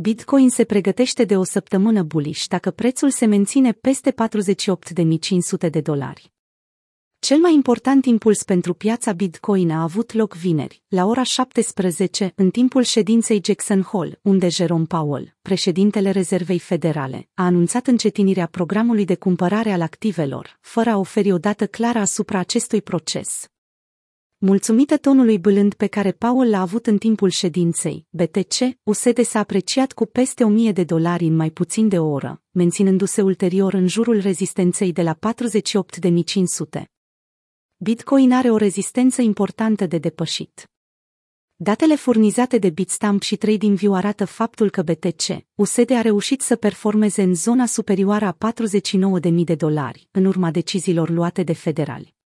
Bitcoin se pregătește de o săptămână bullish dacă prețul se menține peste 48.500 de dolari. Cel mai important impuls pentru piața Bitcoin a avut loc vineri, la ora 17, în timpul ședinței Jackson Hole, unde Jerome Powell, președintele Rezervei Federale, a anunțat încetinirea programului de cumpărare al activelor, fără a oferi o dată clară asupra acestui proces. Mulțumită tonului bâlând pe care Paul l-a avut în timpul ședinței, BTC, USD s-a apreciat cu peste 1000 de dolari în mai puțin de o oră, menținându-se ulterior în jurul rezistenței de la 48.500. Bitcoin are o rezistență importantă de depășit. Datele furnizate de Bitstamp și TradingView arată faptul că BTC, USD a reușit să performeze în zona superioară a 49.000 de dolari, în urma deciziilor luate de federali.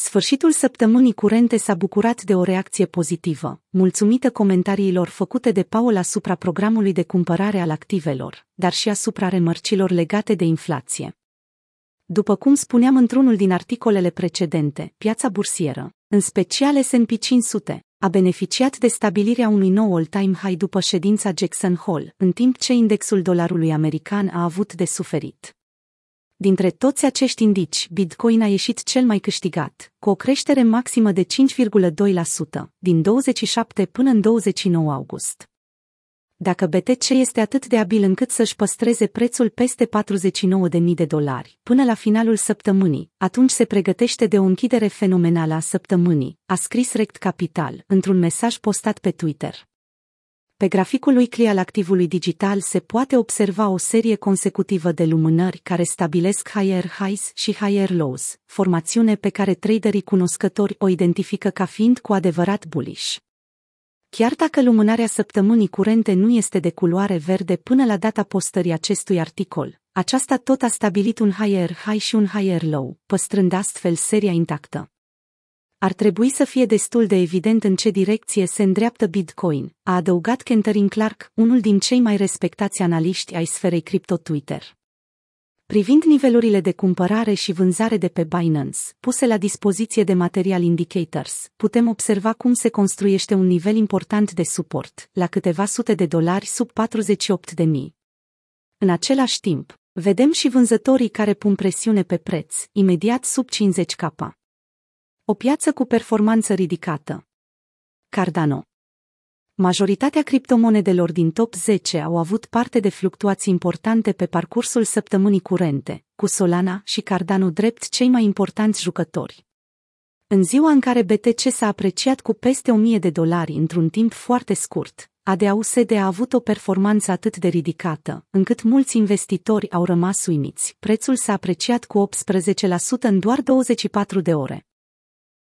Sfârșitul săptămânii curente s-a bucurat de o reacție pozitivă, mulțumită comentariilor făcute de Paul asupra programului de cumpărare al activelor, dar și asupra remărcilor legate de inflație. După cum spuneam într-unul din articolele precedente, piața bursieră, în special S&P 500, a beneficiat de stabilirea unui nou all-time high după ședința Jackson Hole, în timp ce indexul dolarului american a avut de suferit. Dintre toți acești indici, Bitcoin a ieșit cel mai câștigat, cu o creștere maximă de 5,2%, din 27 până în 29 august. Dacă BTC este atât de abil încât să-și păstreze prețul peste 49.000 de dolari până la finalul săptămânii, atunci se pregătește de o închidere fenomenală a săptămânii, a scris Rect Capital într-un mesaj postat pe Twitter. Pe graficul lui CLI al activului digital se poate observa o serie consecutivă de lumânări care stabilesc higher highs și higher lows, formațiune pe care traderii cunoscători o identifică ca fiind cu adevărat bullish. Chiar dacă lumânarea săptămânii curente nu este de culoare verde până la data postării acestui articol, aceasta tot a stabilit un higher high și un higher low, păstrând astfel seria intactă. Ar trebui să fie destul de evident în ce direcție se îndreaptă Bitcoin, a adăugat Kenterin Clark, unul din cei mai respectați analiști ai sferei cripto Twitter. Privind nivelurile de cumpărare și vânzare de pe Binance, puse la dispoziție de Material Indicators, putem observa cum se construiește un nivel important de suport, la câteva sute de dolari sub 48 de mii. În același timp, vedem și vânzătorii care pun presiune pe preț, imediat sub 50 capa. O piață cu performanță ridicată. Cardano Majoritatea criptomonedelor din top 10 au avut parte de fluctuații importante pe parcursul săptămânii curente, cu Solana și Cardano drept cei mai importanți jucători. În ziua în care BTC s-a apreciat cu peste 1000 de dolari într-un timp foarte scurt, ADAUSD a avut o performanță atât de ridicată, încât mulți investitori au rămas uimiți. Prețul s-a apreciat cu 18% în doar 24 de ore.